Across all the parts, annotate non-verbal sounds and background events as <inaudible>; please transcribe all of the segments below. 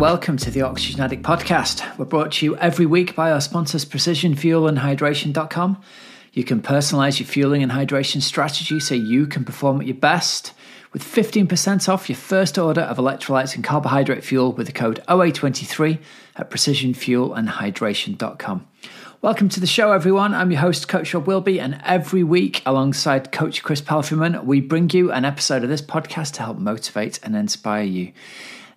welcome to the Oxygen Addict podcast. We're brought to you every week by our sponsors Precision Fuel and Hydration.com. You can personalize your fueling and hydration strategy so you can perform at your best with 15% off your first order of electrolytes and carbohydrate fuel with the code OA23 at precisionfuelandhydration.com. Welcome to the show, everyone. I'm your host, Coach Rob Wilby, and every week, alongside Coach Chris Palfreyman, we bring you an episode of this podcast to help motivate and inspire you.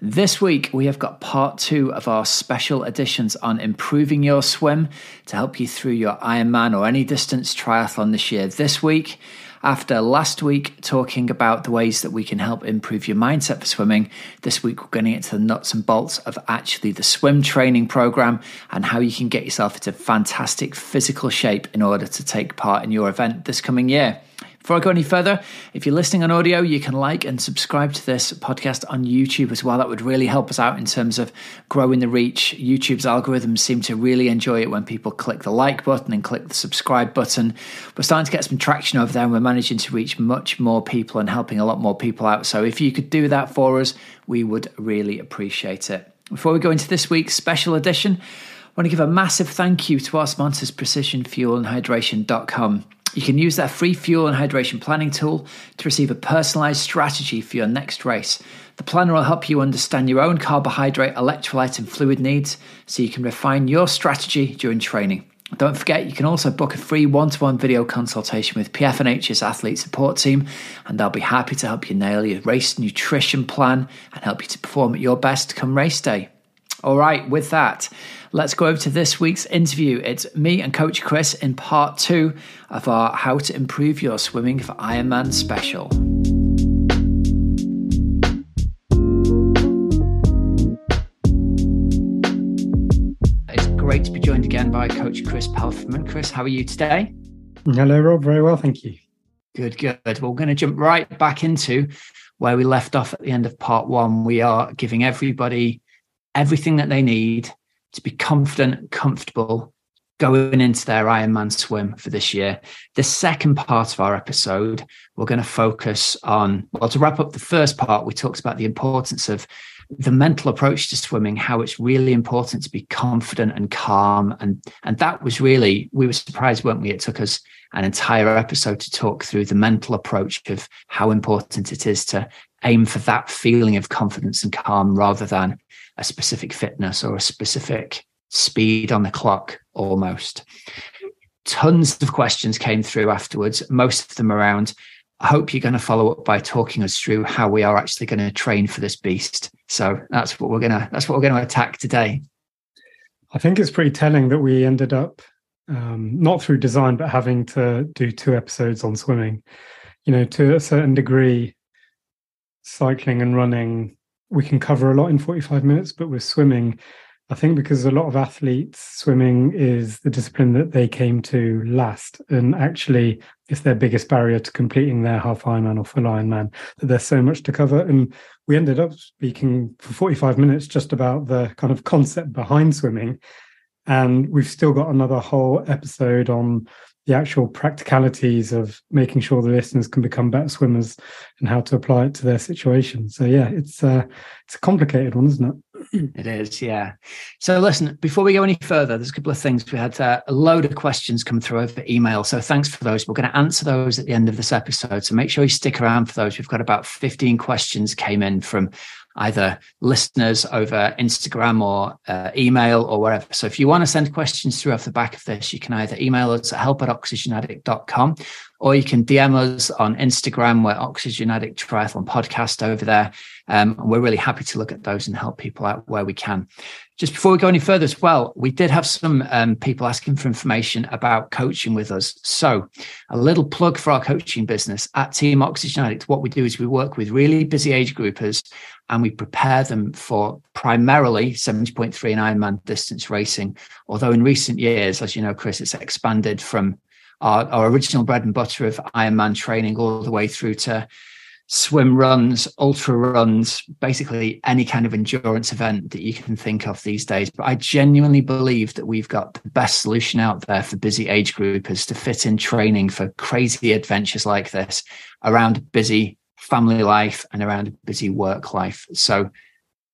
This week, we have got part two of our special editions on improving your swim to help you through your Ironman or any distance triathlon this year. This week, after last week talking about the ways that we can help improve your mindset for swimming, this week we're going to get to the nuts and bolts of actually the swim training program and how you can get yourself into fantastic physical shape in order to take part in your event this coming year. Before I go any further, if you're listening on audio, you can like and subscribe to this podcast on YouTube as well. That would really help us out in terms of growing the reach. YouTube's algorithms seem to really enjoy it when people click the like button and click the subscribe button. We're starting to get some traction over there and we're managing to reach much more people and helping a lot more people out. So if you could do that for us, we would really appreciate it. Before we go into this week's special edition, I want to give a massive thank you to our sponsors, Precision Fuel and Hydration.com. You can use their free fuel and hydration planning tool to receive a personalized strategy for your next race. The planner will help you understand your own carbohydrate, electrolyte, and fluid needs so you can refine your strategy during training. Don't forget, you can also book a free one to one video consultation with PFNH's athlete support team, and they'll be happy to help you nail your race nutrition plan and help you to perform at your best come race day. All right, with that, let's go over to this week's interview. It's me and Coach Chris in part two of our How to Improve Your Swimming for Ironman special. It's great to be joined again by Coach Chris Palfreyman. Chris, how are you today? Hello, Rob. Very well, thank you. Good, good. Well, we're going to jump right back into where we left off at the end of part one. We are giving everybody everything that they need to be confident, comfortable going into their Ironman swim for this year. The second part of our episode, we're going to focus on, well, to wrap up the first part, we talked about the importance of the mental approach to swimming, how it's really important to be confident and calm. And, and that was really, we were surprised, weren't we? It took us an entire episode to talk through the mental approach of how important it is to aim for that feeling of confidence and calm rather than a specific fitness or a specific speed on the clock almost. Tons of questions came through afterwards, most of them around. I hope you're going to follow up by talking us through how we are actually going to train for this beast. So that's what we're gonna that's what we're going to attack today. I think it's pretty telling that we ended up um, not through design, but having to do two episodes on swimming. You know, to a certain degree, cycling and running we can cover a lot in 45 minutes, but with swimming, I think because a lot of athletes, swimming is the discipline that they came to last. And actually, it's their biggest barrier to completing their half Ironman or full Ironman, that there's so much to cover. And we ended up speaking for 45 minutes just about the kind of concept behind swimming. And we've still got another whole episode on the actual practicalities of making sure the listeners can become better swimmers and how to apply it to their situation. So yeah, it's uh, it's a complicated one, isn't it? <clears throat> It is, yeah. So listen, before we go any further, there's a couple of things. We had uh, a load of questions come through over email. So thanks for those. We're going to answer those at the end of this episode. So make sure you stick around for those. We've got about 15 questions came in from either listeners over Instagram or uh, email or wherever. So if you want to send questions through off the back of this, you can either email us at help at oxygenaddict.com or you can DM us on Instagram. We're Oxygen Addict Triathlon Podcast over there. Um, and we're really happy to look at those and help people out where we can. Just before we go any further as well, we did have some um, people asking for information about coaching with us. So, a little plug for our coaching business at Team Oxygen Addict. What we do is we work with really busy age groupers and we prepare them for primarily 70.3 and Ironman distance racing. Although in recent years, as you know, Chris, it's expanded from our, our original bread and butter of Ironman training all the way through to swim runs, ultra runs, basically any kind of endurance event that you can think of these days. But I genuinely believe that we've got the best solution out there for busy age groupers to fit in training for crazy adventures like this around busy family life and around busy work life. So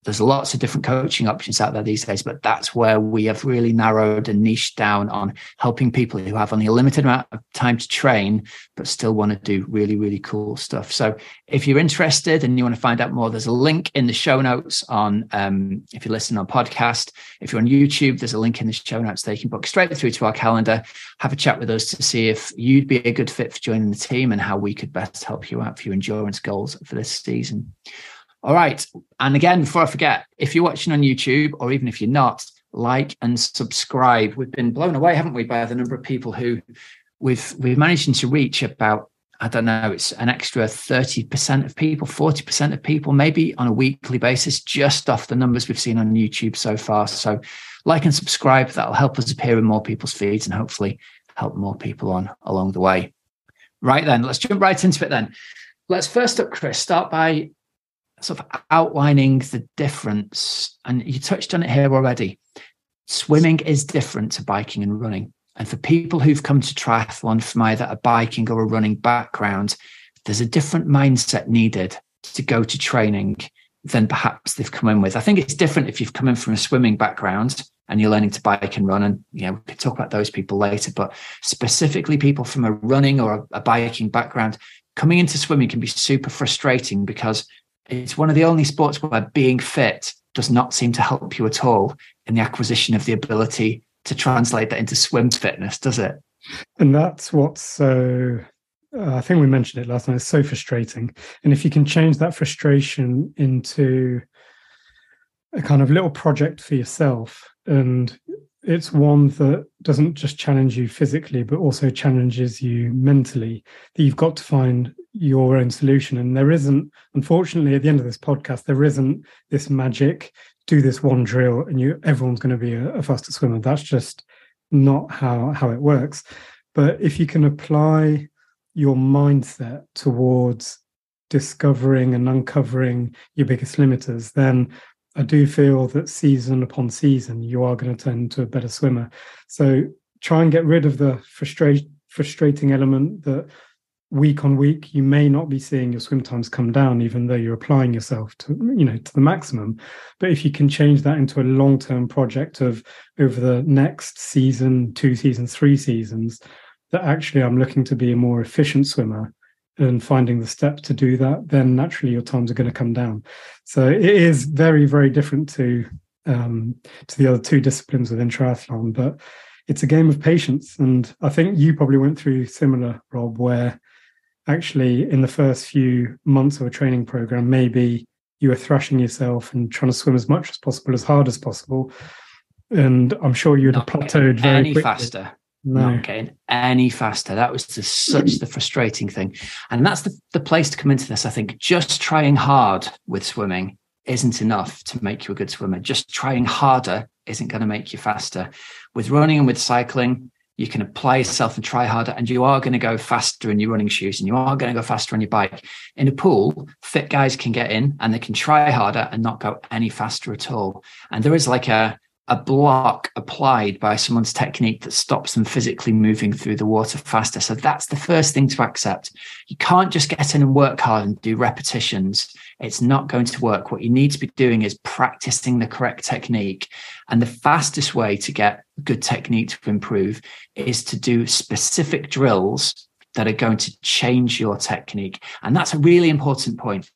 there's lots of different coaching options out there these days, but that's where we have really narrowed and niched down on helping people who have only a limited amount of time to train, but still want to do really, really cool stuff. So if you're interested and you want to find out more, there's a link in the show notes on, um, if you listen on podcast, if you're on YouTube, there's a link in the show notes that You can book straight through to our calendar, have a chat with us to see if you'd be a good fit for joining the team and how we could best help you out for your endurance goals for this season. All right. And again, before I forget, if you're watching on YouTube or even if you're not, like and subscribe. We've been blown away, haven't we, by the number of people who we've we've managed to reach about I don't know, it's an extra 30% of people, 40% of people, maybe on a weekly basis, just off the numbers we've seen on YouTube so far. So, like and subscribe, that'll help us appear in more people's feeds and hopefully help more people on along the way. Right then, let's jump right into it then. Let's first up, Chris, start by sort of outlining the difference. And you touched on it here already. Swimming is different to biking and running. And for people who've come to triathlon from either a biking or a running background, there's a different mindset needed to go to training than perhaps they've come in with. I think it's different if you've come in from a swimming background and you're learning to bike and run. And you know, we could talk about those people later, but specifically people from a running or a, a biking background, coming into swimming can be super frustrating because it's one of the only sports where being fit does not seem to help you at all in the acquisition of the ability to translate that into swim fitness, does it? And that's what's so, uh, I think we mentioned it last night, it's so frustrating. And if you can change that frustration into a kind of little project for yourself, and it's one that doesn't just challenge you physically, but also challenges you mentally, that you've got to find your own solution. And there isn't, unfortunately, at the end of this podcast, there isn't this magic, do this one drill and you everyone's going to be a, a faster swimmer. That's just not how, how it works. But if you can apply your mindset towards discovering and uncovering your biggest limiters, then I do feel that season upon season, you are going to turn into a better swimmer. So try and get rid of the frustrating element that week on week you may not be seeing your swim times come down even though you're applying yourself to you know to the maximum. But if you can change that into a long term project of over the next season two seasons three seasons that actually i'm looking to be a more efficient swimmer and finding the steps to do that then naturally your times are going to come down. So it is very very different to um to the other two disciplines within triathlon but it's a game of patience. And i think you probably went through similar rob where actually in the first few months of a training program, maybe you were thrashing yourself and trying to swim as much as possible, as hard as possible. And I'm sure you'd have plateaued very any quickly. faster. No. Not getting any faster. That was just such the frustrating thing. And that's the, the place to come into this. I think just trying hard with swimming isn't enough to make you a good swimmer. Just trying harder isn't going to make you faster. With running and with cycling, you can apply yourself and try harder and you are going to go faster in your running shoes and you are going to go faster on your bike in a pool fit guys can get in and they can try harder and not go any faster at all and there is like a a block applied by someone's technique that stops them physically moving through the water faster. So that's the first thing to accept. You can't just get in and work hard and do repetitions. It's not going to work. What you need to be doing is practicing the correct technique. And the fastest way to get good technique to improve is to do specific drills that are going to change your technique. And that's a really important point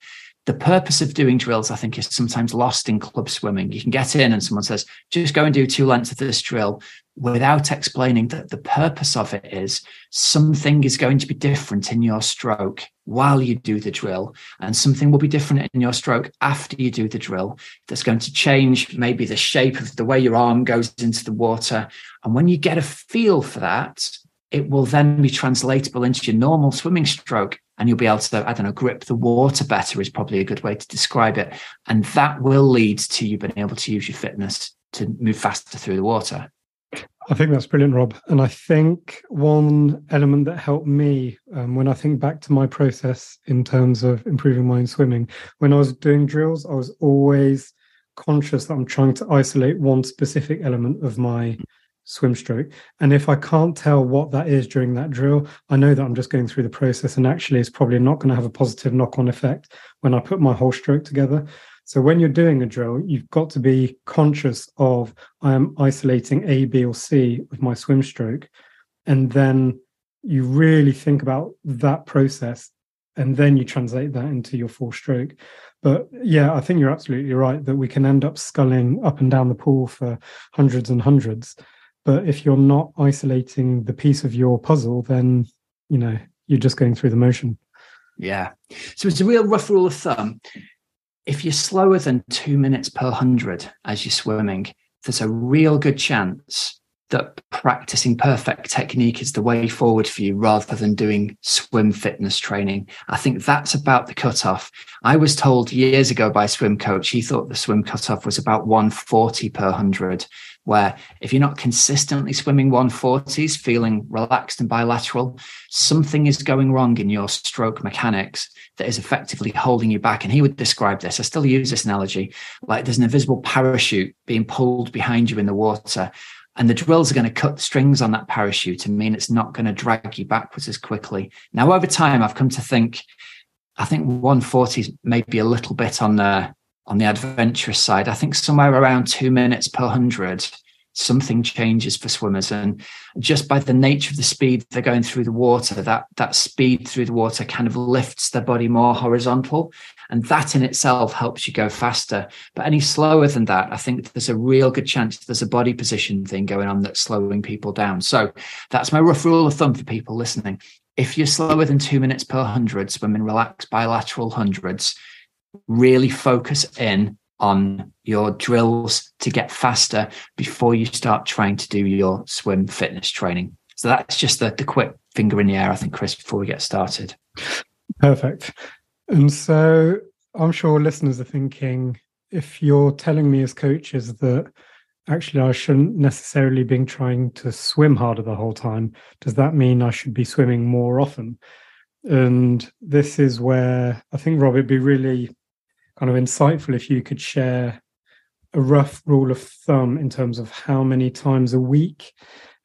the purpose of doing drills, I think, is sometimes lost in club swimming. You can get in and someone says, just go and do two lengths of this drill without explaining that the purpose of it is something is going to be different in your stroke while you do the drill, and something will be different in your stroke after you do the drill that's going to change maybe the shape of the way your arm goes into the water. And when you get a feel for that, it will then be translatable into your normal swimming stroke and you'll be able to, I don't know, grip the water better is probably a good way to describe it. And that will lead to you being able to use your fitness to move faster through the water. I think that's brilliant, Rob. And I think one element that helped me um, when I think back to my process in terms of improving my own swimming, when I was doing drills, I was always conscious that I'm trying to isolate one specific element of my swim stroke. And if I can't tell what that is during that drill, I know that I'm just going through the process and actually it's probably not going to have a positive knock on effect when I put my whole stroke together. So when you're doing a drill, you've got to be conscious of I am isolating A, B, or C with my swim stroke. And then you really think about that process and then you translate that into your full stroke. But yeah, I think you're absolutely right that we can end up sculling up and down the pool for hundreds and hundreds. But if you're not isolating the piece of your puzzle, then you know you're just going through the motion. Yeah. So it's a real rough rule of thumb. If you're slower than two minutes per hundred as you're swimming, there's a real good chance that practicing perfect technique is the way forward for you rather than doing swim fitness training. I think that's about the cutoff. I was told years ago by a swim coach, he thought the swim cutoff was about 140 per 100, where if you're not consistently swimming 140s, feeling relaxed and bilateral, something is going wrong in your stroke mechanics that is effectively holding you back. And he would describe this, I still use this analogy, like there's an invisible parachute being pulled behind you in the water and the drills are going to cut the strings on that parachute and mean it's not going to drag you backwards as quickly. Now, over time, I've come to think, I think 140 is maybe a little bit on the on the adventurous side. I think somewhere around two minutes per hundred something changes for swimmers. And just by the nature of the speed they're going through the water that that speed through the water kind of lifts their body more horizontal. And that in itself helps you go faster. But any slower than that i think there's a real good chance there's a body position thing going on that's slowing people down. So that's my rough rule of thumb for people listening. If you're slower than two minutes per hundred swimming relaxed bilateral hundreds really focus in on your drills to get faster before you start trying to do your swim fitness training. So that's just the, the quick finger in the air, I think, Chris, before we get started. Perfect. And so I'm sure listeners are thinking if you're telling me as coaches that actually I shouldn't necessarily be trying to swim harder the whole time, does that mean I should be swimming more often? And this is where I think, Rob, it'd be really kind of insightful if you could share a rough rule of thumb in terms of how many times a week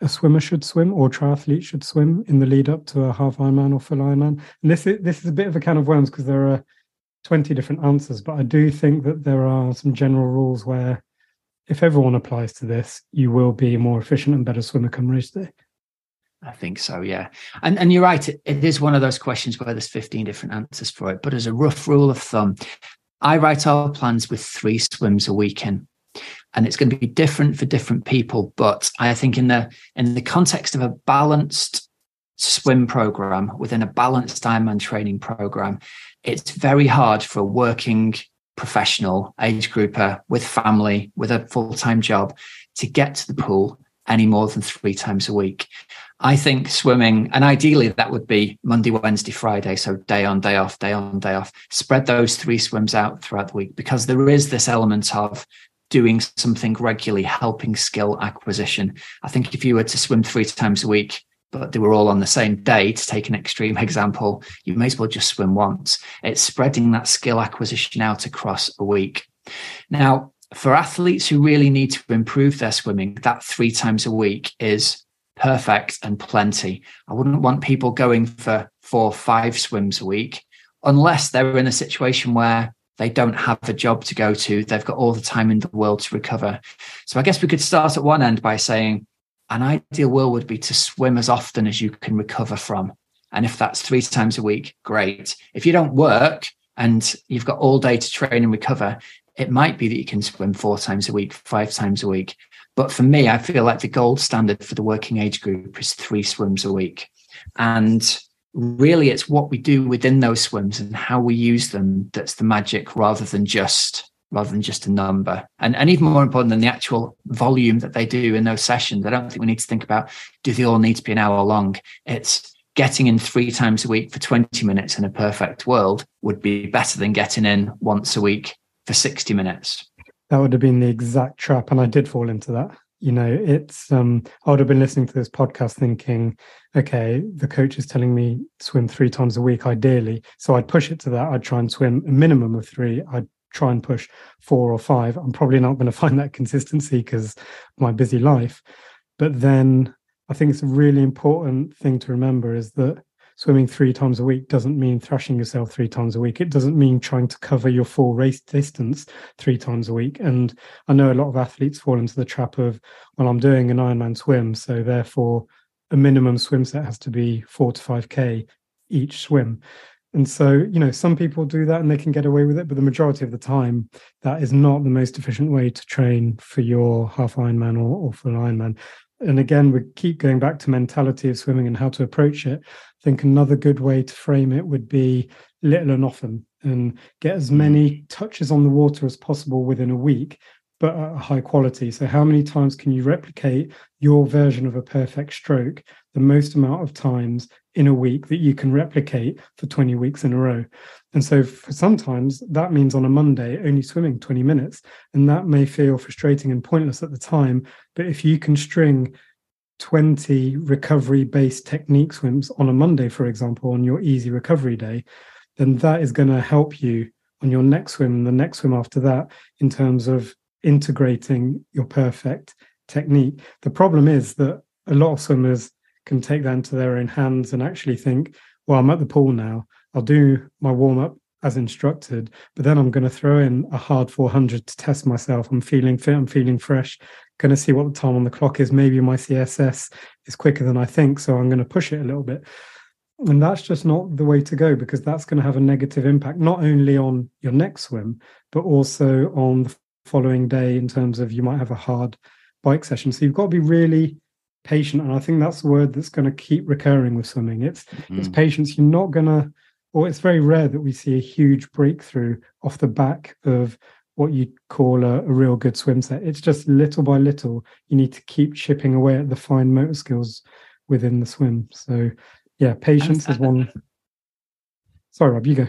a swimmer should swim or triathlete should swim in the lead up to a half Ironman or full Ironman. And this is this is a bit of a can of worms because there are 20 different answers, but I do think that there are some general rules where if everyone applies to this, you will be a more efficient and better swimmer come race day. I think so, yeah. And and you're right, it, it is one of those questions where there's 15 different answers for it. But as a rough rule of thumb, I write our plans with three swims a week in. And it's going to be different for different people. But I think in the in the context of a balanced swim program within a balanced Ironman training program, it's very hard for a working professional age grouper with family with a full-time job to get to the pool any more than three times a week. I think swimming, and ideally that would be Monday, Wednesday, Friday. So day on, day off, day on, day off. Spread those three swims out throughout the week because there is this element of doing something regularly, helping skill acquisition. I think if you were to swim three times a week, but they were all on the same day, to take an extreme <laughs> example, you may as well just swim once. It's spreading that skill acquisition out across a week. Now, for athletes who really need to improve their swimming, that three times a week is perfect and plenty. I wouldn't want people going for four, five swims a week unless they're in a situation where they don't have a job to go to. They've got all the time in the world to recover. So I guess we could start at one end by saying an ideal world would be to swim as often as you can recover from. And if that's three times a week, great. If you don't work and you've got all day to train and recover, it might be that you can swim four times a week, five times a week. But for me, I feel like the gold standard for the working age group is three swims a week. And really, it's what we do within those swims and how we use them that's the magic rather than just rather than just a number. And, and even more important than the actual volume that they do in those sessions, I don't think we need to think about do they all need to be an hour long? It's getting in three times a week for 20 minutes in a perfect world would be better than getting in once a week for 60 minutes. That would have been the exact trap and i did fall into that. You know it's um i would have been listening to this podcast thinking okay the coach is telling me swim three times a week ideally. So i'd push it to that. I'd try and swim a minimum of three. I'd try and push four or five. I'm probably not going <laughs> to find that consistency because my busy life. But then i think it's a really important thing to remember is that swimming three times a week doesn't mean thrashing yourself three times a week. It doesn't mean trying to cover your full race distance three times a week. And I know a lot of athletes fall into the trap of, well, I'm doing an Ironman swim, so therefore a minimum swim set has to be four to five k each swim. And so, you know, some people do that and they can get away with it, but the majority of the time, that is not the most efficient way to train for your half Ironman or, or full Ironman. And again, we keep going back to mentality of swimming and how to approach it. I think another good way to frame it would be little and often and get as hmm. many touches on the water as possible within a week but at a high quality. So, how many times can you replicate your version of a perfect stroke the most amount of times in a week that you can replicate for 20 weeks in a row? And so, for sometimes that means on a Monday only swimming 20 minutes. And that may feel frustrating and pointless at the time. But if you can string 20 recovery based technique swims on a Monday, for example, on your easy recovery day, then that is going to help you on your next swim and the next swim after that in terms of integrating your perfect technique. The problem is that a lot of swimmers can take that into their own hands and actually think, well, I'm at the pool now. I'll do my warm up as instructed, but then I'm going to throw in a hard 400 to test myself. I'm feeling fit, I'm feeling fresh, going to see what the time on the clock is. Maybe my CSS is quicker than I think, so I'm going to push it a little bit. And that's just not the way to go because that's going to have a negative impact, not only on your next swim, but also on the following day in terms of you might have a hard bike session. So you've got to be really patient. And I think that's the word that's going to keep recurring with swimming. It's mm. it's patience. You're not gonna or it's very rare that we see a huge breakthrough off the back of what you call a, a real good swim set. It's just little by little, you need to keep chipping away at the fine motor skills within the swim. So yeah, patience is one. Sorry, Rob, you go.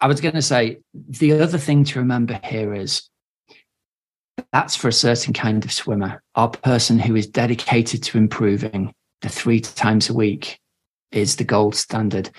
I was going to say the other thing to remember here is that's for a certain kind of swimmer. Our person who is dedicated to improving the three times a week is the gold standard.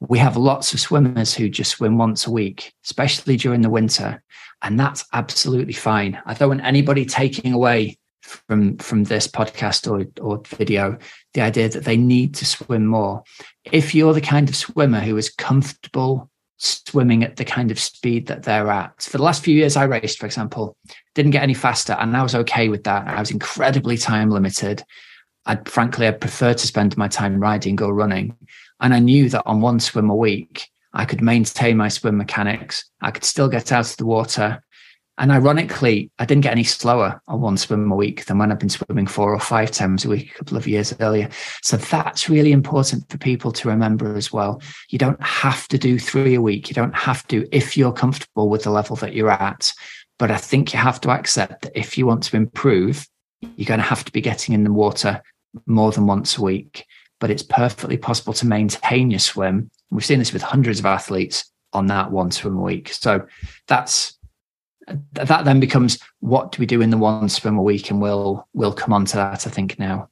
We have lots of swimmers who just swim once a week, especially during the winter, and that's absolutely fine. I don't want anybody taking away from from this podcast or or video the idea that they need to swim more. If you're the kind of swimmer who is comfortable swimming at the kind of speed that they're at. For the last few years I raced, for example, didn't get any faster, and I was okay with that. I was incredibly time limited. I'd frankly I'd prefer to spend my time riding or running. And I knew that on one swim a week, I could maintain my swim mechanics. I could still get out of the water and ironically, I didn't get any slower on one swim a week than when I've been swimming four or five times a week a couple of years earlier. So that's really important for people to remember as well. You don't have to do three a week. You don't have to if you're comfortable with the level that you're at. But I think you have to accept that if you want to improve, you're going to have to be getting in the water more than once a week. But it's perfectly possible to maintain your swim. We've seen this with hundreds of athletes on that one swim a week. So that's that then becomes what do we do in the one swim a week, and we'll we'll come on to that. I think now.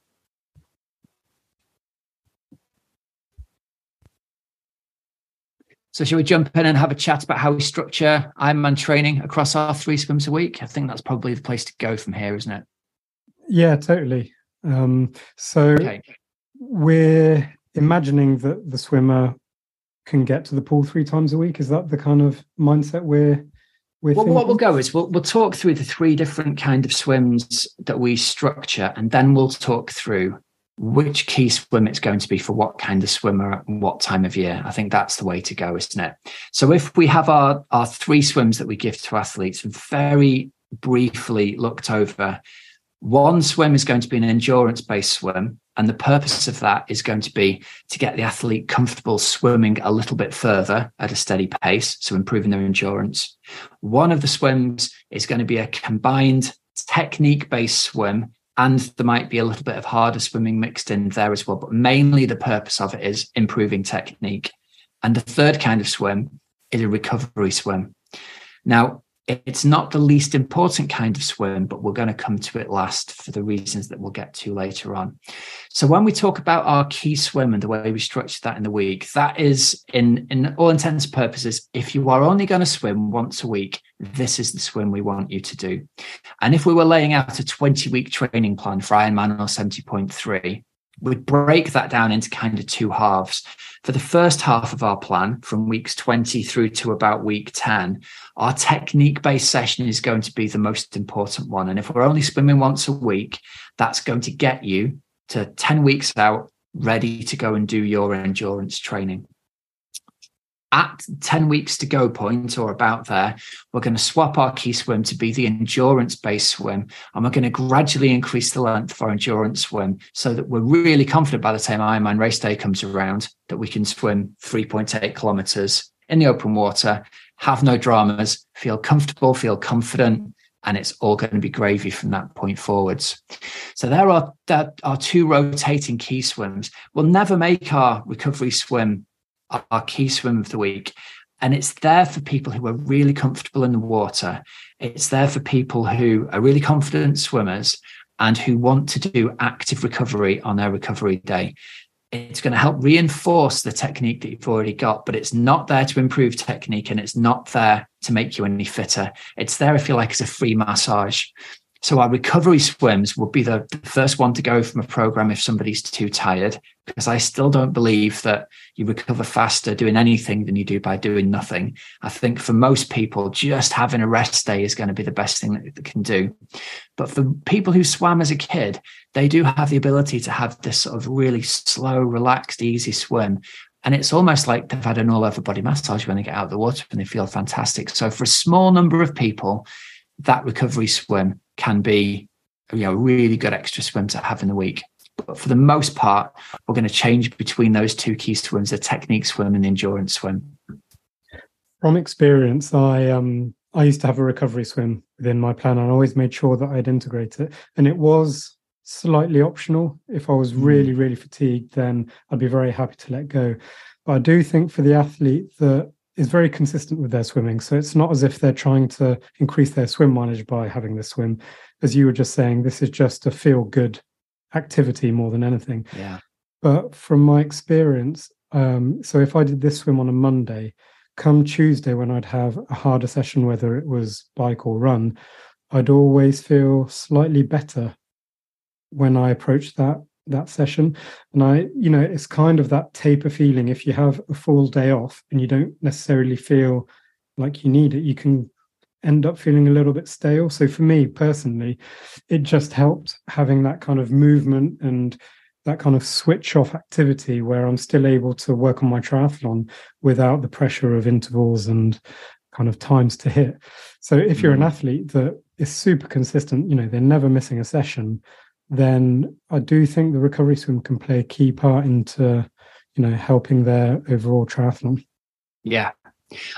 So, shall we jump in and have a chat about how we structure Ironman training across our three swims a week? I think that's probably the place to go from here, isn't it? Yeah, totally. Um, so, okay. we're imagining that the swimmer can get to the pool three times a week. Is that the kind of mindset we're well, what we'll go is we'll, we'll talk through the three different kind of swims that we structure, and then we'll talk through which key swim it's going to be for what kind of swimmer and what time of year. I think that's the way to go, isn't it? So if we have our, our three swims that we give to athletes very briefly looked over, one swim is going to be an endurance based swim. And the purpose of that is going to be to get the athlete comfortable swimming a little bit further at a steady pace, so improving their endurance. One of the swims is going to be a combined technique based swim, and there might be a little bit of harder swimming mixed in there as well. But mainly the purpose of it is improving technique. And the third kind of swim is a recovery swim. Now, it's not the least important kind of swim, but we're going to come to it last for the reasons that we'll get to later on. So when we talk about our key swim and the way we structure that in the week, that is in, in all intents and purposes, if you are only going to swim once a week, this is the swim we want you to do. And if we were laying out a 20 week training plan for Ironman or 70.3, we'd break that down into kind of two halves. For the first half of our plan, from weeks 20 through to about week 10, our technique based session is going to be the most important one. And if we're only swimming once a week, that's going to get you to 10 weeks out, ready to go and do your endurance training at 10 weeks to go point or about there, we're going to swap our key swim to be the endurance based swim. And we're going to gradually increase the length of our endurance swim so that we're really confident by the time Ironman race day comes around that we can swim 3.8 kilometers in the open water, have no dramas, feel comfortable, feel confident. And it's all going to be gravy from that point forwards. So there are that are two rotating key swims. We'll never make our recovery swim our key swim of the week. And it's there for people who are really comfortable in the water. It's there for people who are really confident swimmers and who want to do active recovery on their recovery day. It's going to help reinforce the technique that you've already got, but it's not there to improve technique and it's not there to make you any fitter. It's there, if you like, as a free massage. So our recovery swims would be the, first one to go from a program if somebody's too tired, because I still don't believe that you recover faster doing anything than you do by doing nothing. I think for most people, just having a rest day is going to be the best thing that they can do. But for people who swam as a kid, they do have the ability to have this sort of really slow, relaxed, easy swim. And it's almost like they've had an all over body massage when they get out of the water and they feel fantastic. So for a small number of people, that recovery swim can be you know a really good extra swim to have in the week. But for the most part, we're going to change between those two key swims: the technique swim and the endurance swim. From experience, I um I used to have a recovery swim within my plan. and I always made sure that I'd integrate it, and it was slightly optional. If I was hmm. really really fatigued, then I'd be very happy to let go. But I do think for the athlete that is very consistent with their swimming. So it's not as if they're trying to increase their swim mileage by having this swim. As you were just saying, this is just a feel good activity more than anything. Yeah. But from my experience, um, so if I did this swim on a Monday, come Tuesday when I'd have a harder session, whether it was bike or run, I'd always feel slightly better when I approached that that session. And i you know it's kind of that taper feeling. If you have a full day off and you don't necessarily feel like you need it you can end up feeling a little bit stale. So for me personally it just helped having that kind of movement and that kind of switch off activity where i'm still able to work on my triathlon without the pressure of intervals and kind of times to hit. So if you're an mm. athlete that is super consistent you know they're never missing a session then I do think the recovery swim can play a key part into, you know, helping their overall triathlon. Yeah.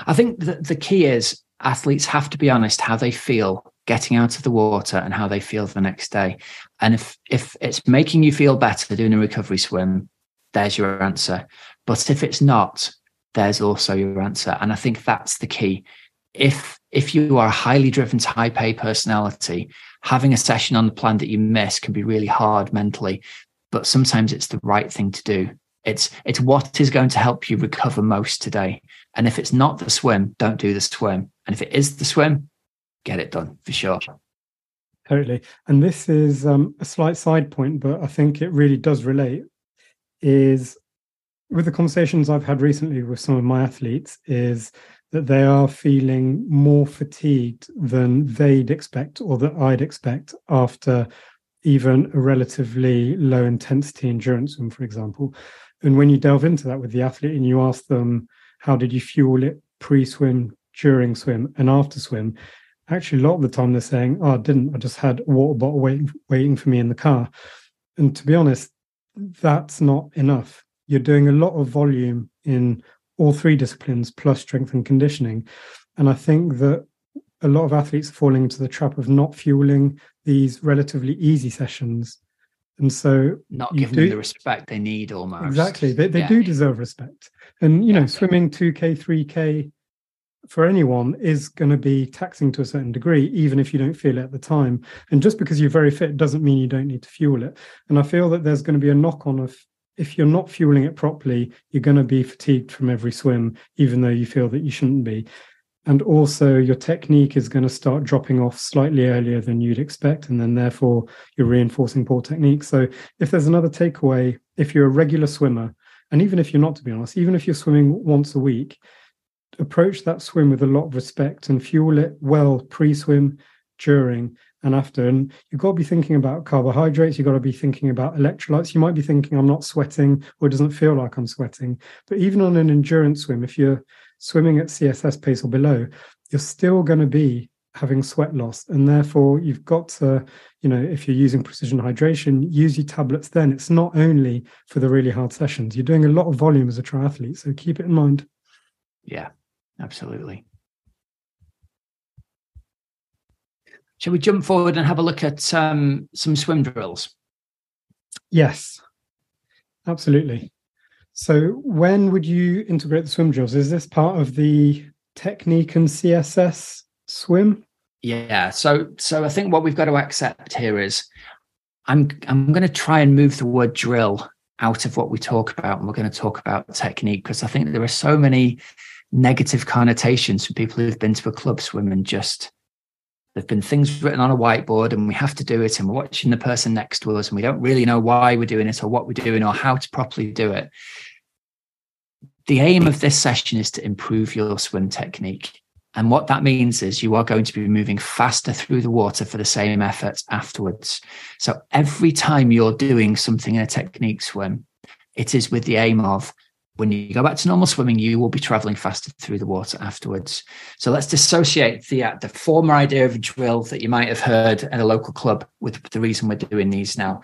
I think the, the key is athletes have to be honest how they feel getting out of the water and how they feel the next day. And if if it's making you feel better doing a recovery swim, there's your answer. But if it's not, there's also your answer. And I think that's the key. If if you are a highly driven type A personality, having a session on the plan that you miss can be really hard mentally, but sometimes it's the right thing to do. It's it's what is going to help you recover most today. And if it's not the swim, don't do the swim. And if it is the swim, get it done for sure. Totally. And this is um, a slight side point, but I think it really does relate. Is with the conversations I've had recently with some of my athletes, is that they are feeling more fatigued than they'd expect or that I'd expect after even a relatively low intensity endurance swim, for example. And when you delve into that with the athlete and you ask them, how did you fuel it pre swim, during swim, and after swim? Actually, a lot of the time they're saying, oh, I didn't. I just had a water bottle waiting, waiting for me in the car. And to be honest, that's not enough. You're doing a lot of volume in all three disciplines plus strength and conditioning. And I think that a lot of athletes are falling into the trap of not fueling these relatively easy sessions. And so not giving do, them the respect they need almost. Exactly. They, they yeah. do deserve respect. And, you know, swimming 2K, 3K for anyone is going to be taxing to a certain degree, even if you don't feel it at the time. And just because you're very fit doesn't mean you don't need to fuel it. And I feel that there's going to be a knock on of if you're not fueling it properly, you're going to be fatigued from every swim, even though you feel that you shouldn't be. and also your technique is going to start dropping off slightly earlier than you'd expect and then therefore you're reinforcing poor technique so if there's another takeaway if you're a regular swimmer and even if you're not to be honest even if you're swimming once a week approach that swim with a lot of respect and fuel it well pre-swim during and after and you've got to be thinking about carbohydrates you've got to be thinking about electrolytes you might be thinking i'm not sweating or it doesn't feel like i'm sweating but even on an endurance swim if you're swimming at CSS pace or below, you're still going to be having sweat loss. And therefore, you've got to, you know, if you're using precision hydration, use your tablets then. It's not only for the really hard sessions, you're doing a lot of volume as a triathlete. So keep it in mind. Yeah, absolutely. Shall we jump forward and have a look at um, some swim drills? Yes, absolutely. So, when would you integrate the swim drills? Is this part of the technique and CSS swim? Yeah. So, so I think what we've got to accept here is, I'm I'm going to try and move the word drill out of what we talk about, and we're going to talk about technique because I think there are so many negative connotations for people who've been to a club swim and just there've been things written on a whiteboard and we have to do it and we're watching the person next to us and we don't really know why we're doing it or what we're doing or how to properly do it the aim of this session is to improve your swim technique. And what that means is you are going to be moving faster through the water for the same effort afterwards. So every time you're doing something in a technique swim, it is with the aim of when you go back to normal swimming, you will be traveling faster through the water afterwards. So let's dissociate the uh, the former idea of a drill that you might have heard at a local club with the reason we're doing these now.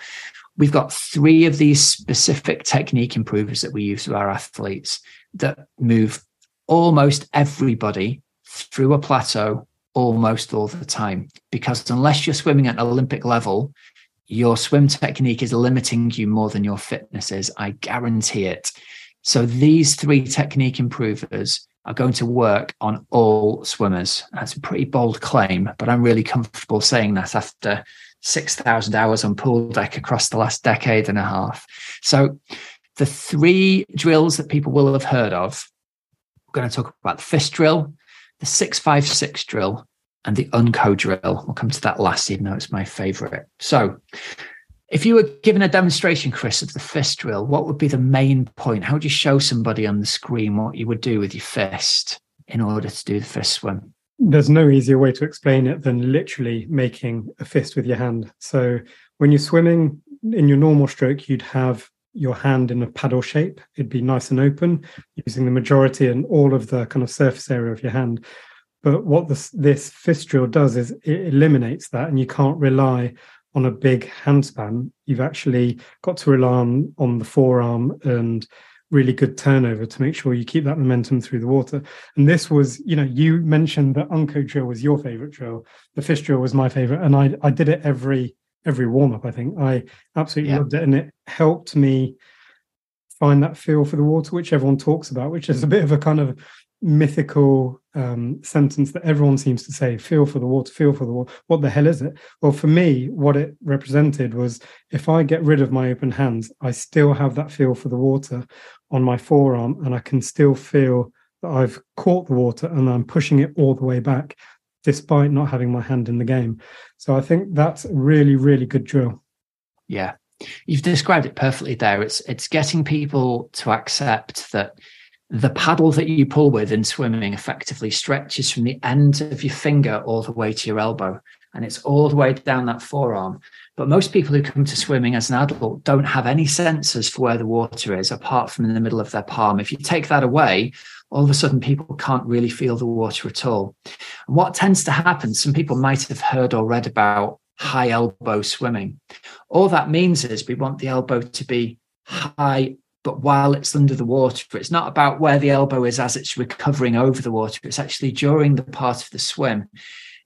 We've got three of these specific technique improvers that we use with our athletes that move almost everybody through a plateau almost all the time. Because unless you're swimming at an Olympic level, your swim technique is limiting you more than your fitness is. I guarantee it. So these three technique improvers are going to work on all swimmers. That's a pretty bold claim, but I'm really comfortable saying that after 6,000 hours on pool deck across the last decade and a half. So, the three drills that people will have heard of, we're going to talk about the fist drill, the 656 drill, and the unco drill. We'll come to that last, even though it's my favorite. So, if you were given a demonstration, Chris, of the fist drill, what would be the main point? How would you show somebody on the screen what you would do with your fist in order to do the fist swim? there's no easier way to explain it than literally making a fist with your hand. So when you're swimming in your normal stroke, you'd have your hand in a paddle shape. It'd be nice and open, using the majority and all of the kind of surface area of your hand. But what this this fist drill does is it eliminates that, and you can't rely on a big handspan. You've actually got to rely on on the forearm and really good turnover to make sure you keep that momentum through the water. And this was, you know, you mentioned that Unco drill was your favorite drill. The fist drill was my favorite, and I I did it every every warm up. I think I absolutely yeah. loved it, and it helped me find that feel for the water, which everyone talks about, which is a bit of a kind of mythical um, sentence that everyone seems to say feel for the water feel for the water what the hell is it well for me what it represented was if i get rid of my open hands i still have that feel for the water on my forearm and I can still feel that I've caught the water and I'm pushing it all the way back despite not having my hand in the game. So I think that's a really, really good drill. Yeah. You've described it perfectly there. It's it's getting people to accept that the paddle that you pull with in swimming effectively stretches from the end of your finger all the way to your elbow and it's all the way down that forearm. But most people who come to swimming as an adult don't have any sensors for where the water is apart from in the middle of their palm. If you take that away, all of a sudden people can't really feel the water at all. And what tends to happen, some people might have heard or read about high elbow swimming. All that means is we want the elbow to be high but while it's under the water, it's not about where the elbow is as it's recovering over the water. It's actually during the part of the swim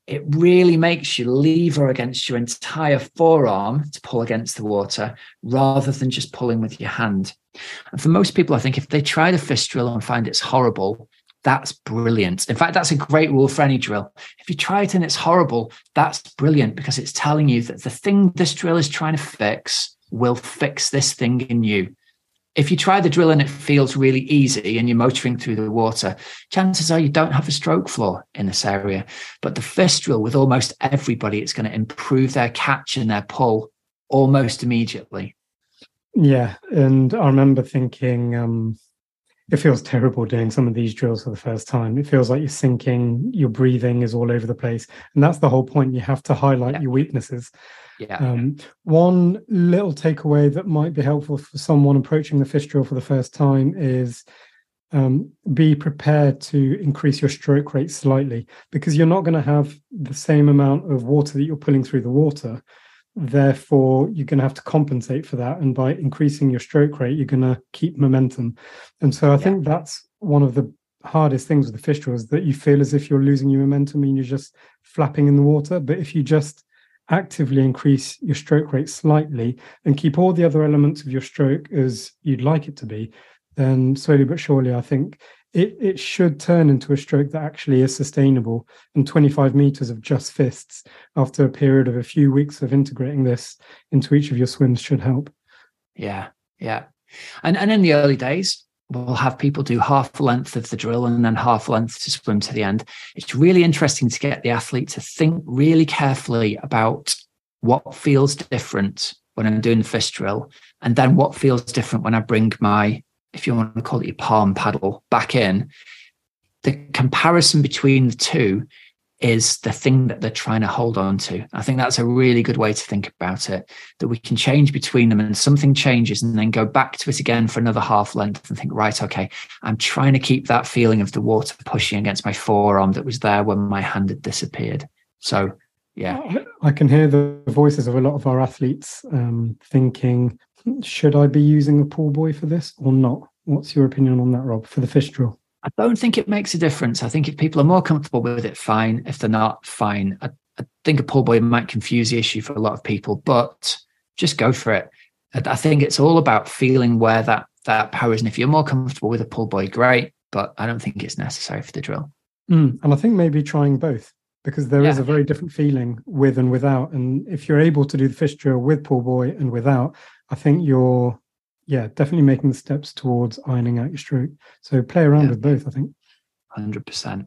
it really makes you lever against your entire forearm to pull against the water rather than just pulling with your hand. And for most people, I think if they try the fist drill and find it's horrible, that's brilliant. In fact, that's a great rule for any drill. If you try it and it's horrible, that's brilliant because it's telling you that the thing this drill is trying to fix will fix this thing in you. If you try the drill and it feels really easy and you're motoring through the water, chances are you don't have a stroke flaw in this area. But the fist drill with almost everybody, it's going to improve their catch and their pull almost immediately. Yeah. And I remember thinking, um, it feels terrible doing some of these drills for the first time. It feels like you're sinking, your breathing is all over the place. And that's the whole point. You have to highlight yeah. your weaknesses. Yeah. Um, one little takeaway that might be helpful for someone approaching the fist drill for the first time is um, be prepared to increase your stroke rate slightly because you're not going to have the same amount of water that you're pulling through the water therefore you're going to have to compensate for that and by increasing your stroke rate you're going to keep momentum and so i yeah. think that's one of the hardest things with the fist drill is that you feel as if you're losing your momentum and you're just flapping in the water but if you just actively increase your stroke rate slightly and keep all the other elements of your stroke as you'd like it to be then slowly but surely i think it, it should turn into a stroke that actually is sustainable. And 25 meters of just fists after a period of a few weeks of integrating this into each of your swims should help. Yeah, yeah. And and in the early days, we'll have people do half length of the drill and then half length to swim to the end. It's really interesting to get the athlete to think really carefully about what feels different when I'm doing the fist drill, and then what feels different when I bring my if you want to call it your palm paddle back in, the comparison between the two is the thing that they're trying to hold on to. I think that's a really good way to think about it that we can change between them and something changes and then go back to it again for another half length and think, right, okay, I'm trying to keep that feeling of the water pushing against my forearm that was there when my hand had disappeared. So, yeah. I can hear the voices of a lot of our athletes um, thinking, should I be using a pull buoy for this or not? What's your opinion on that, Rob, for the fist drill? I don't think it makes a difference. I think if people are more comfortable with it, fine. If they're not, fine. I, I think a pull buoy might confuse the issue for a lot of people, but just go for it. I think it's all about feeling where that that power is. And if you're more comfortable with a pull buoy, great. But I don't think it's necessary for the drill. Mm, and I think maybe trying both because there yeah. is a very different feeling with and without. And if you're able to do the fist drill with pull buoy and without, I think you're yeah definitely making the steps towards ironing out your stroke. So play around yeah. with both. I think. Hundred percent.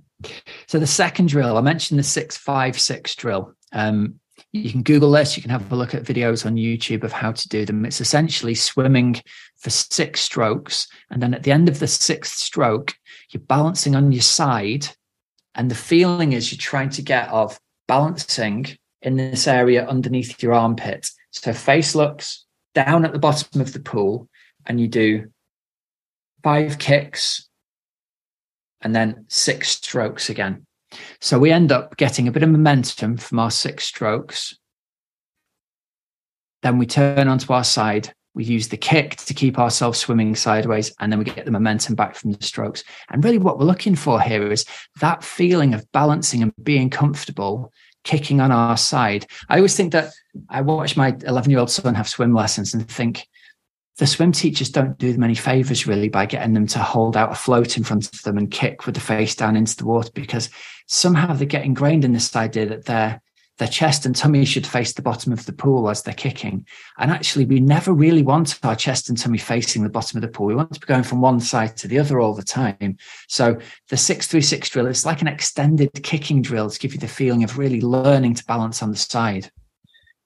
So the second drill, I mentioned the six five six drill. Um, you can Google this. You can have a look at videos on YouTube of how to do them. It's essentially swimming for six strokes, and then at the end of the sixth stroke, you're balancing on your side and the feeling is you're trying to get of balancing in this area underneath your armpit. So face looks down at the bottom of the pool, and you do five kicks and then six strokes again. So we end up getting a bit of momentum from our six strokes. Then we turn onto our side we use the kick to keep ourselves swimming sideways, and then we get the momentum back from the strokes. And really, what we're looking for here is that feeling of balancing and being comfortable kicking on our side. I always think that I watch my 11 year old son have swim lessons and think the swim teachers don't do them any favors really by getting them to hold out a float in front of them and kick with the face down into the water because somehow they get ingrained in this idea that they're their chest and tummy should face the bottom of the pool as they're kicking. And actually, we never really want our chest and tummy facing the bottom of the pool. We want to be going from one side to the other all the time. So the 636 drill is like an extended kicking drill to give you the feeling of really learning to balance on the side.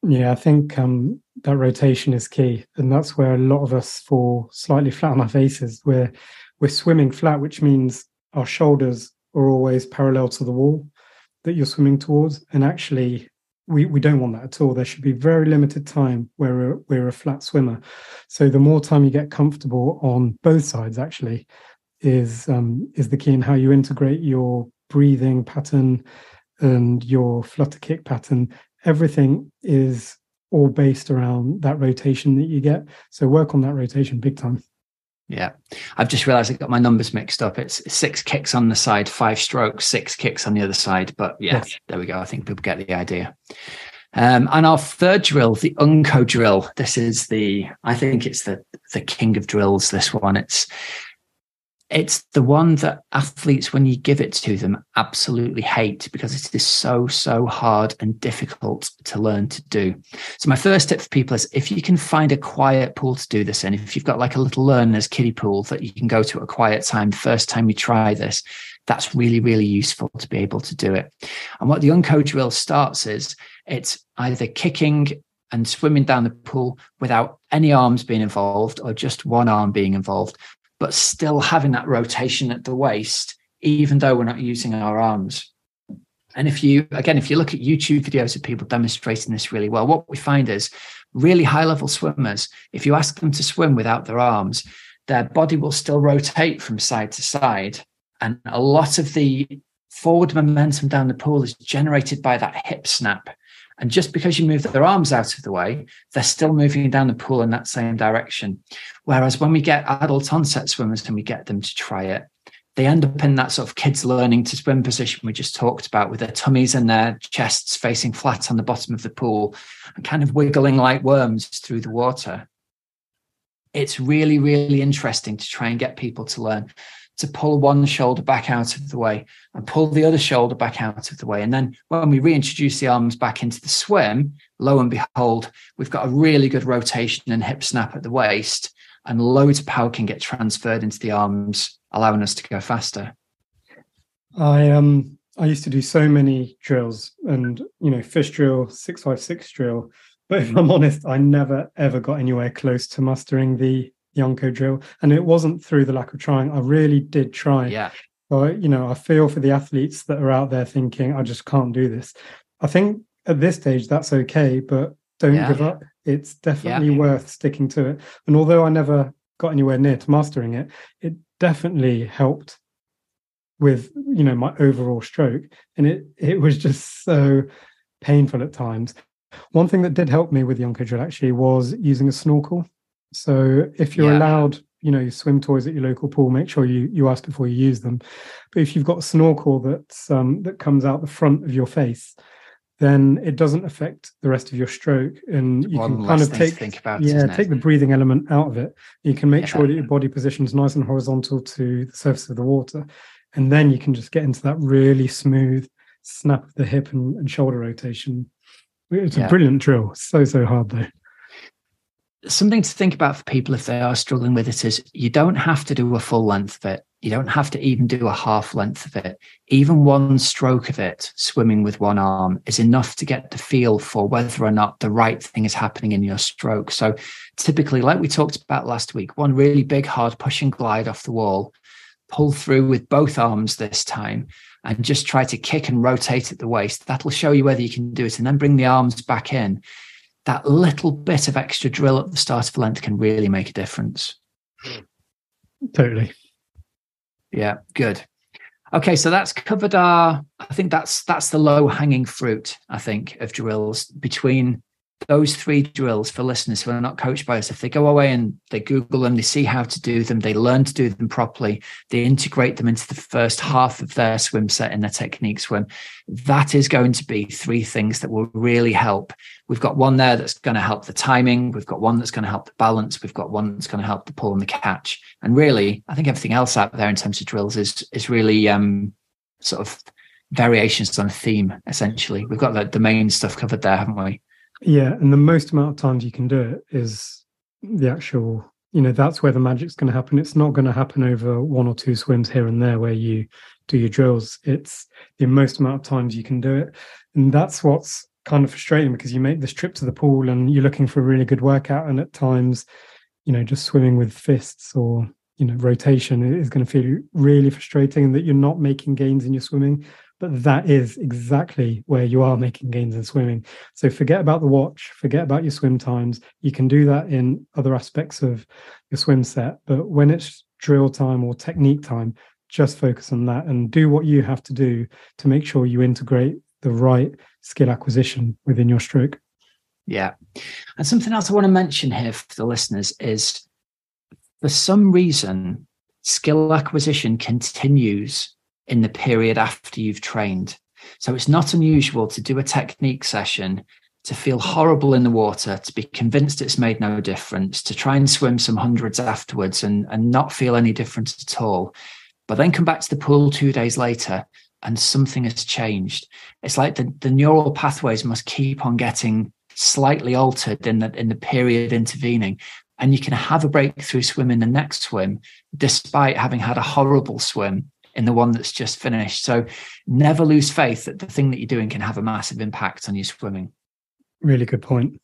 Yeah, I think um, that rotation is key. And that's where a lot of us fall slightly flat on our faces. We're, we're swimming flat, which means our shoulders are always parallel to the wall that you're swimming towards. And actually, we, we don't want that at all. There should be very limited time where we're, we're a flat swimmer. So the more time you get comfortable on both sides, actually, is um, is the key in how you integrate your breathing pattern and your flutter kick pattern. Everything is all based around that rotation that you get. So work on that rotation big time. Yeah. I've just realized I got my numbers mixed up. It's six kicks on the side, five strokes, six kicks on the other side. But yeah, yes. there we go. I think people get the idea. Um, and our third drill, the Unco drill. This is the, I think it's the the king of drills. This one, it's it's the one that athletes, when you give it to them, absolutely hate because it is so, so hard and difficult to learn to do. So, my first tip for people is if you can find a quiet pool to do this in, if you've got like a little learner's kiddie pool that you can go to at a quiet time, the first time you try this, that's really, really useful to be able to do it. And what the Unco drill starts is it's either kicking and swimming down the pool without any arms being involved or just one arm being involved but still having that rotation at the waist, even though we're not using our arms. And if you, again, if you look at YouTube videos of people demonstrating this really well, what we find is really high level swimmers, if you ask them to swim without their arms, their body will still rotate from side to side. And a lot of the forward momentum down the pool is generated by that hip snap. And just because you move their arms out of the way, they're still moving down the pool in that same direction. Whereas when we get adult onset swimmers and we get them to try it, they end up in that sort of kids learning to swim position we just talked about with their tummies and their chests facing flat on the bottom of the pool and kind of wiggling like worms through the water. It's really, really interesting to try and get people to learn to pull one shoulder back out of the way and pull the other shoulder back out of the way. And then when we reintroduce the arms back into the swim, lo and behold, we've got a really good rotation and hip snap at the waist, and loads of power can get transferred into the arms, allowing us to go faster. I um I used to do so many drills and you know fist drill, six five six drill. But if I'm honest, I never ever got anywhere close to mastering the Unco drill. And it wasn't through the lack of trying. I really did try. Yeah. But, you know, I feel for the athletes that are out there thinking, I just can't do this. I think at this stage, that's okay, but don't yeah. give up. It's definitely yeah. worth sticking to it. And although I never got anywhere near to mastering it, it definitely helped with, you know, my overall stroke. And it it was just so painful at times. One thing that did help me with the Unco drill actually was using a snorkel. So if you're yeah. allowed, you know, swim toys at your local pool, make sure you you ask before you use them. But if you've got a snorkel that's um, that comes out the front of your face, then it doesn't affect the rest of your stroke, and you One can kind of take think about, yeah take the breathing element out of it. You can make yeah. sure that your body positions nice and horizontal to the surface of the water, and then you can just get into that really smooth snap of the hip and, and shoulder rotation. It's a brilliant drill. So so hard though something to think about for people if they are struggling with it is you don't have to do a full length of it. You don't have to even do a half length of it. Even one stroke of it, swimming with one arm, is enough to get the feel for whether or not the right thing is happening in your stroke. So, typically, like we talked about last week, one really big, hard push and glide off the wall, pull through with both arms this time, and just try to kick and rotate at the waist. That'll show you whether you can do it, and then bring the arms back in that little bit of extra drill at the start of length can really make a difference. Totally. Yeah, good. Okay, so that's covered our I think that's that's the low hanging fruit, I think, of drills between those three drills for listeners who are not coached by us, if they go away and they Google them, they see how to do them, they learn to do them properly, they integrate them into the first half of their swim set in their technique swim, that is going to be three things that will really help. We've got one there that's going to help the timing, we've got one that's going to help the balance, we've got one that's going to help the pull and the catch. And really, I think everything else out there in terms of drills is is really um, sort of variations on a theme, essentially. We've got the, the main stuff covered there, haven't we? Yeah, and the most amount of times you can do it is the actual, you know, that's where the magic's going to happen. It's not going to happen over one or two swims here and there where you do your drills. It's the most amount of times you can do it. And that's what's kind of frustrating because you make this trip to the pool and you're looking for a really good workout. And at times, you know, just swimming with fists or, you know, rotation is going to feel really frustrating and that you're not making gains in your swimming but that is exactly where you are making gains in swimming. So forget about the watch, forget about your swim times. You can do that in other aspects of your swim set, but when it's drill time or technique time, just focus on that and do what you have to do to make sure you integrate the right skill acquisition within your stroke. Yeah. And something else I want to mention here for the listeners is for some reason, skill acquisition continues in the period after you've trained. So it's not unusual to do a technique session, to feel horrible in the water, to be convinced it's made no difference, to try and swim some hundreds afterwards and, and not feel any difference at all, but then come back to the pool two days later and something has changed. It's like the, the neural pathways must keep on getting slightly altered in the in the period intervening. And you can have a breakthrough swim in the next swim, despite having had a horrible swim in the one that's just finished. So never lose faith that the thing that you're doing can have a massive impact on your swimming. Really good point.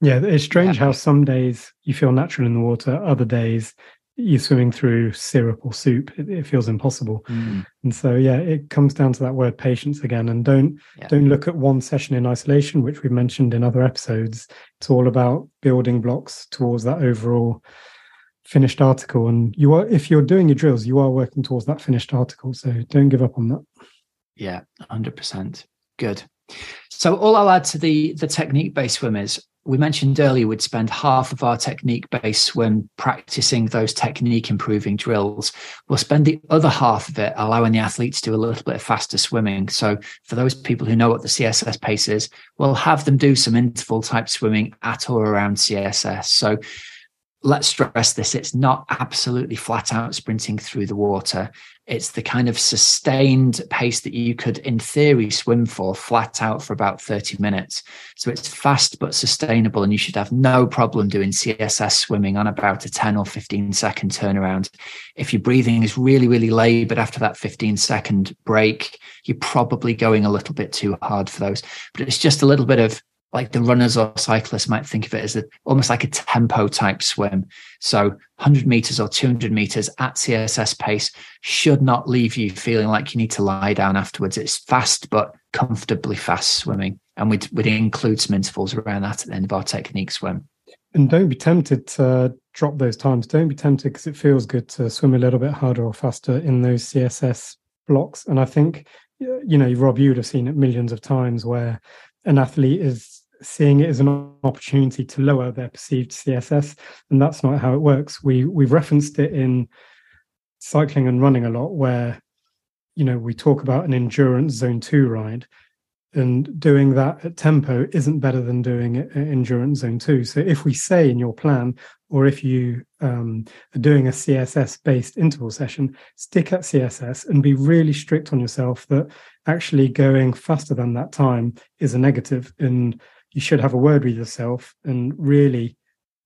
Yeah, it's strange yeah. how some days you feel natural in the water, other days you're swimming through syrup or soup. It, it feels impossible. Mm. And so yeah, it comes down to that word patience again. And don't yeah. don't look at one session in isolation, which we've mentioned in other episodes. It's all about building blocks towards that overall finished article. And you are if you're doing your drills, you are working towards that finished article. So don't give up on that. Yeah, hundred percent. Good. So all I'll add to the the technique based swim is we mentioned earlier we'd spend half of our technique based swim practicing those technique improving drills. We'll spend the other half of it allowing the athletes to do a little bit of faster swimming. So for those people who know what the CSS pace is, we'll have them do some interval type swimming at or around CSS. So let's stress this it's not absolutely flat out sprinting through the water. It's the kind of sustained pace that you could in theory swim for flat out for about 30 minutes. So it's fast but sustainable and you should have no problem doing css swimming on about a 10 or 15 second turnaround. If your breathing is really really labored after that 15 second break you're probably going a little bit too hard for those. But it's just a little bit of like the runners or cyclists might think of it as a, almost like a tempo type swim. So 100 meters or 200 meters at CSS pace should not leave you feeling like you need to lie down afterwards. It's fast, but comfortably fast swimming. And we'd, we'd include some intervals around that at the end of our technique swim. And don't be tempted to drop those times. Don't be tempted because it feels good to swim a little bit harder or faster in those CSS blocks. And I think, you know, Rob, you would have seen it millions of times where an athlete is seeing it as an opportunity to lower their perceived CSS, and that's not how it works. We we've referenced it in cycling and running a lot, where you know we talk about an endurance zone two ride, and doing that at tempo isn't better than doing it at endurance zone two. So if we say in your plan, or if you um, are doing a CSS based interval session, stick at CSS and be really strict on yourself that actually going faster than that time is a negative and you should have a word with yourself and really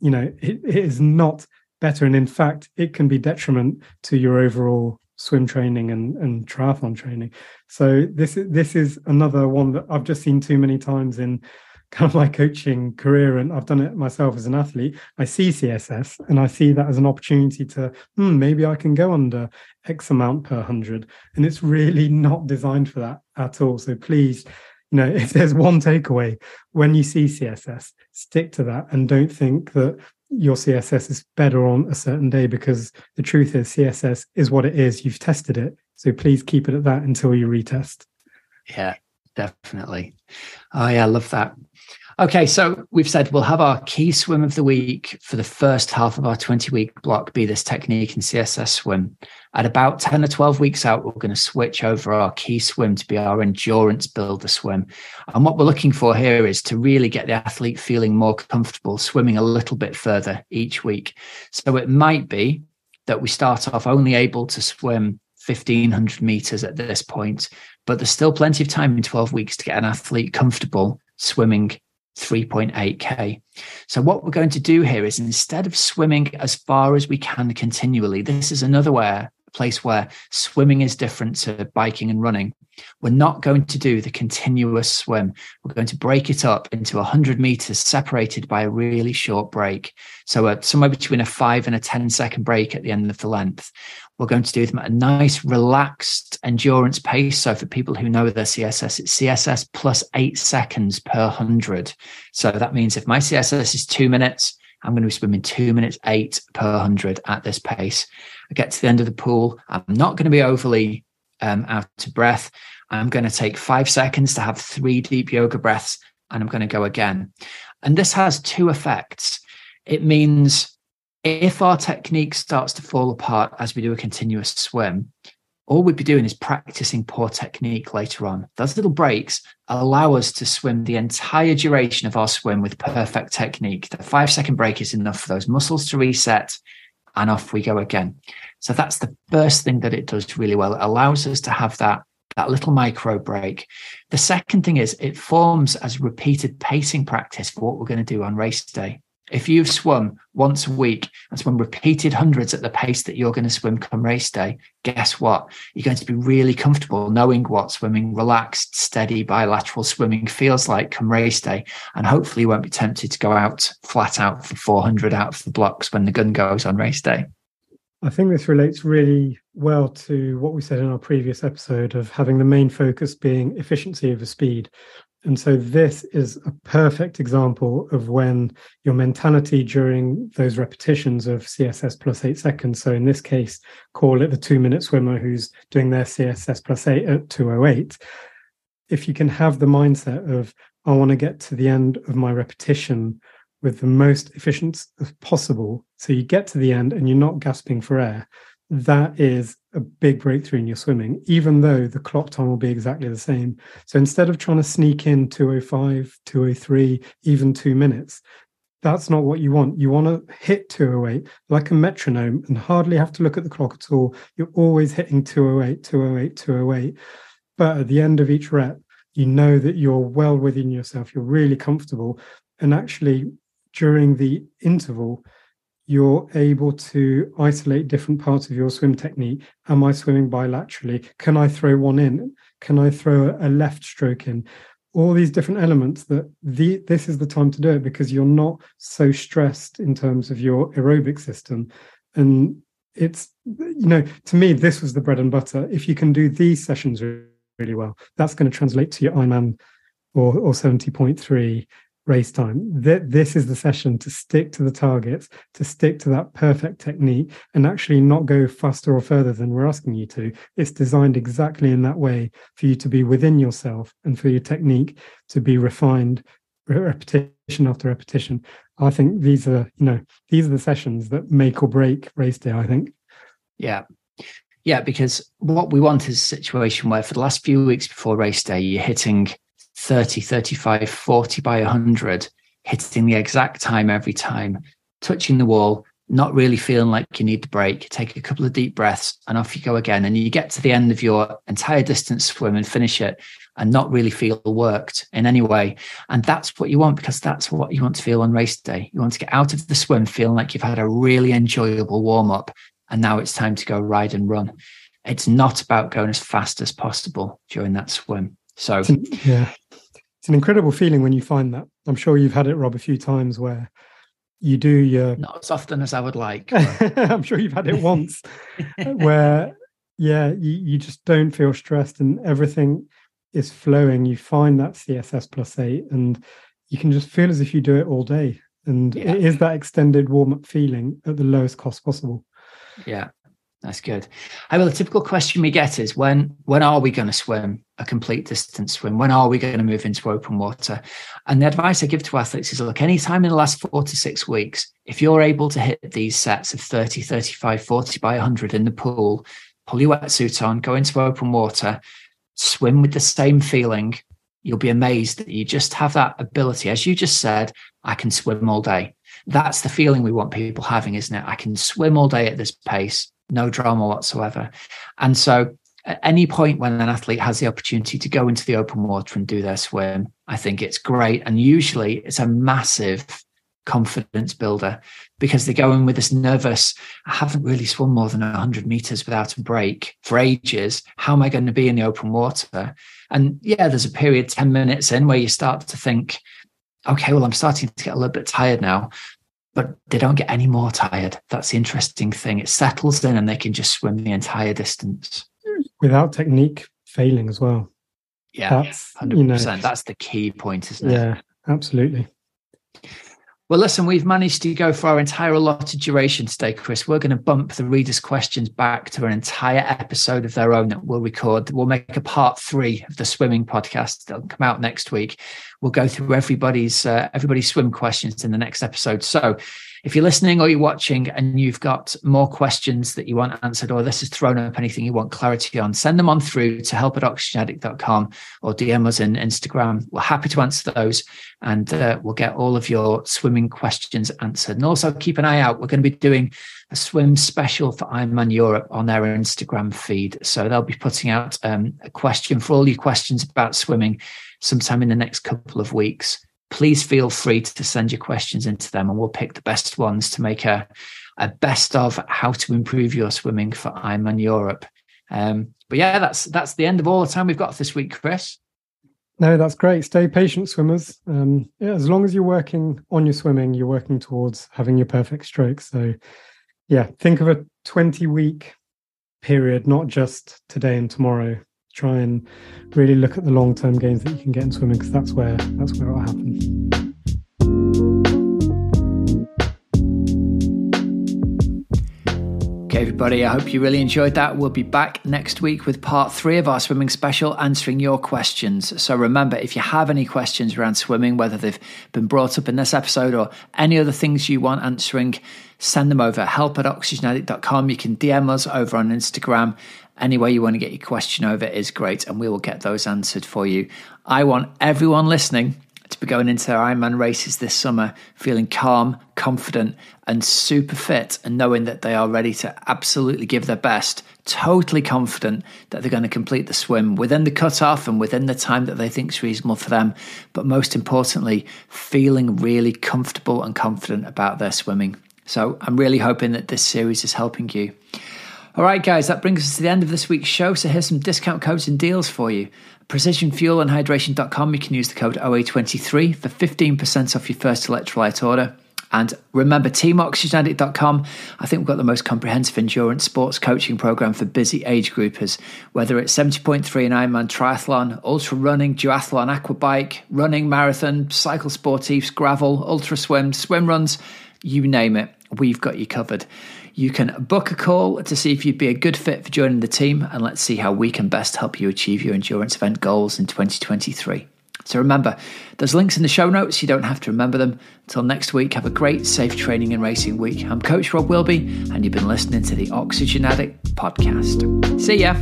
you know it, it is not better. And in fact it can be detriment to your overall swim training and, and triathlon training. So this this is another one that i've just seen too many times in kind of my coaching career and i've done it myself as an athlete. I see css and i see that as an opportunity to hmm, maybe i can go under x amount per 100 and it's really not designed for that at all. So please you know if there's one takeaway when you see css stick to that and don't think that your css is better on a certain day because the truth is css is what it is. You've tested it. So please keep it at that until you retest. Yeah definitely. Oh yeah i love that Okay, so we've said we'll have our key swim of the week for the first half of our 20 week block be this technique and CSS swim. At about 10 or 12 weeks out, we're going to switch over our key swim to be our endurance builder swim. And what we're looking for here is to really get the athlete feeling more comfortable swimming a little bit further each week. So it might be that we start off only able to swim 1500 meters at this point, but there's still plenty of time in 12 weeks to get an athlete comfortable swimming 3.8k. So, what we're going to do here is instead of swimming as far as we can continually, this is another where, place where swimming is different to biking and running. We're not going to do the continuous swim. We're going to break it up into 100 meters separated by a really short break. So, uh, somewhere between a five and a 10 second break at the end of the length. We're going to do them at a nice, relaxed endurance pace. So for people who know their CSS, it's CSS plus eight seconds per hundred. So that means if my CSS is two minutes, I'm going to be swimming two minutes eight per hundred at this pace. I get to the end of the pool. I'm not going to be overly um, out of breath. I'm going to take five seconds to have three deep yoga breaths, and I'm going to go again. And this has two effects. It means if our technique starts to fall apart as we do a continuous swim, all we'd be doing is practicing poor technique later on. Those little breaks allow us to swim the entire duration of our swim with perfect technique. The five second break is enough for those muscles to reset and off we go again. So that's the first thing that it does really well. It allows us to have that that little micro break. The second thing is it forms as repeated pacing practice for what we're going to do on race day. If you've swum once a week and swum repeated hundreds at the pace that you're going to swim come race day, guess what? You're going to be really comfortable knowing what swimming relaxed, steady, bilateral swimming feels like come race day. And hopefully you won't be tempted to go out flat out for 400 out of the blocks when the gun goes on race day. I think this relates really well to what we said in our previous episode of having the main focus being efficiency over speed. And so this is a perfect example of when your mentality during those repetitions of CSS plus eight seconds. So in this case, call it the two minute swimmer who's doing their CSS plus eight at 208. If you can have the mindset of, I want to get to the end of my repetition with the most efficient as possible. So you get to the end and you're not gasping for air. That is a big breakthrough in your swimming, even though the clock time will be exactly the same. So instead of trying to sneak in 205, 203, even two minutes, that's not what you want. You want to hit 208 like a metronome and hardly have to look at the clock at all. You're always hitting 208, 208, 208. But at the end of each rep, you know that you're well within yourself. You're really comfortable. And actually, during the interval, you're able to isolate different parts of your swim technique. Am I swimming bilaterally? Can I throw one in? Can I throw a left stroke in? All these different elements that the this is the time to do it because you're not so stressed in terms of your aerobic system. And it's you know, to me, this was the bread and butter. If you can do these sessions really well, that's going to translate to your Ironman or or 70.3 race time. this is the session to stick to the targets, to stick to that perfect technique, and actually not go faster or further than we're asking you to. It's designed exactly in that way for you to be within yourself and for your technique to be refined repetition after repetition. I think these are, you know, these are the sessions that make or break race day, I think. Yeah. Yeah, because what we want is a situation where for the last few weeks before race day, you're hitting 30, 35, 40 by 100, hitting the exact time every time, touching the wall, not really feeling like you need the break. Take a couple of deep breaths and off you go again. And you get to the end of your entire distance swim and finish it and not really feel worked in any way. And that's what you want because that's what you want to feel on race day. You want to get out of the swim feeling like you've had a really enjoyable warm up and now it's time to go ride and run. It's not about going as fast as possible during that swim. So, yeah, it's an incredible feeling when you find that. I'm sure you've had it, Rob, a few times where you do your not as often as I would like. <laughs> I'm sure you've had it once uh, where yeah, you, you just don't feel stressed and everything is flowing. You find that CSS plus eight and you can just feel as if you do it all day. And yeah. it is that extended warm up feeling at the lowest cost possible. Yeah. That's good. I mean, the typical question we get is when when are we going to swim a complete distance swim? When are we going to move into open water? And the advice I give to athletes is look, anytime in the last four to six weeks, if you're able to hit these sets of 30, 35, 40 by 100 in the pool, pull your wetsuit on, go into open water, swim with the same feeling, you'll be amazed that you just have that ability. As you just said, I can swim all day. That's the feeling we want people having, isn't it? I can swim all day at this pace no drama whatsoever. And so at any point when an athlete has the opportunity to go into the open water and do their swim, I think it's great. And usually it's a massive confidence builder because they go in with this nervous, I haven't really swum more than 100 meters without a break for ages. How am I going to be in the open water? And yeah, there's a period 10 minutes in where you start to think, okay, well, I'm starting to get a little bit tired now but they don't get any more tired. That's the interesting thing. It settles in and they can just swim the entire distance. Without technique failing as well. Yeah, that's, 100%. You know, that's the key point, isn't it? Yeah, absolutely. Well, listen, we've managed to go for our entire allotted duration today, Chris. We're going to bump the readers' questions back to an entire episode of their own that we'll record. We'll make a part three of the swimming podcast that'll come out next week. We'll go through everybody's uh, everybody's swim questions in the next episode. So, if you're listening or you're watching and you've got more questions that you want answered, or this has thrown up anything you want clarity on, send them on through to help at oxygenaddict.com or DM us on Instagram. We're happy to answer those and uh, we'll get all of your swimming questions answered. And also keep an eye out. We're going to be doing a swim special for Ironman Europe on their Instagram feed. So they'll be putting out um, a question for all your questions about swimming sometime in the next couple of weeks. Please feel free to send your questions into them and we'll pick the best ones to make a, a best of how to improve your swimming for Ironman Europe. Um, but yeah, that's that's the end of all the time we've got this week, Chris. No, that's great. Stay patient, swimmers. Um, yeah, as long as you're working on your swimming, you're working towards having your perfect stroke. So yeah, think of a 20 week period, not just today and tomorrow. Try and really look at the long term gains that you can get in swimming because that's where that's where it'll happen. Okay, everybody, I hope you really enjoyed that. We'll be back next week with part three of our swimming special, answering your questions. So remember, if you have any questions around swimming, whether they've been brought up in this episode or any other things you want answering, send them over help at oxygenaddict.com. You can DM us over on Instagram. Any way you want to get your question over is great, and we will get those answered for you. I want everyone listening to be going into their Ironman races this summer feeling calm, confident, and super fit, and knowing that they are ready to absolutely give their best, totally confident that they're going to complete the swim within the cutoff and within the time that they think is reasonable for them. But most importantly, feeling really comfortable and confident about their swimming. So I'm really hoping that this series is helping you. All right, guys, that brings us to the end of this week's show. So here's some discount codes and deals for you. PrecisionFuelandHydration.com, you can use the code OA23 for 15% off your first electrolyte order. And remember, teamoxygenaddict.com. I think we've got the most comprehensive endurance sports coaching program for busy age groupers. Whether it's 70.3 and Ironman triathlon, ultra running, duathlon, aqua bike, running, marathon, cycle sportifs, gravel, ultra swim, swim runs, you name it, we've got you covered. You can book a call to see if you'd be a good fit for joining the team, and let's see how we can best help you achieve your endurance event goals in 2023. So remember, there's links in the show notes. You don't have to remember them. Until next week, have a great, safe training and racing week. I'm Coach Rob Wilby, and you've been listening to the Oxygen Addict podcast. See ya.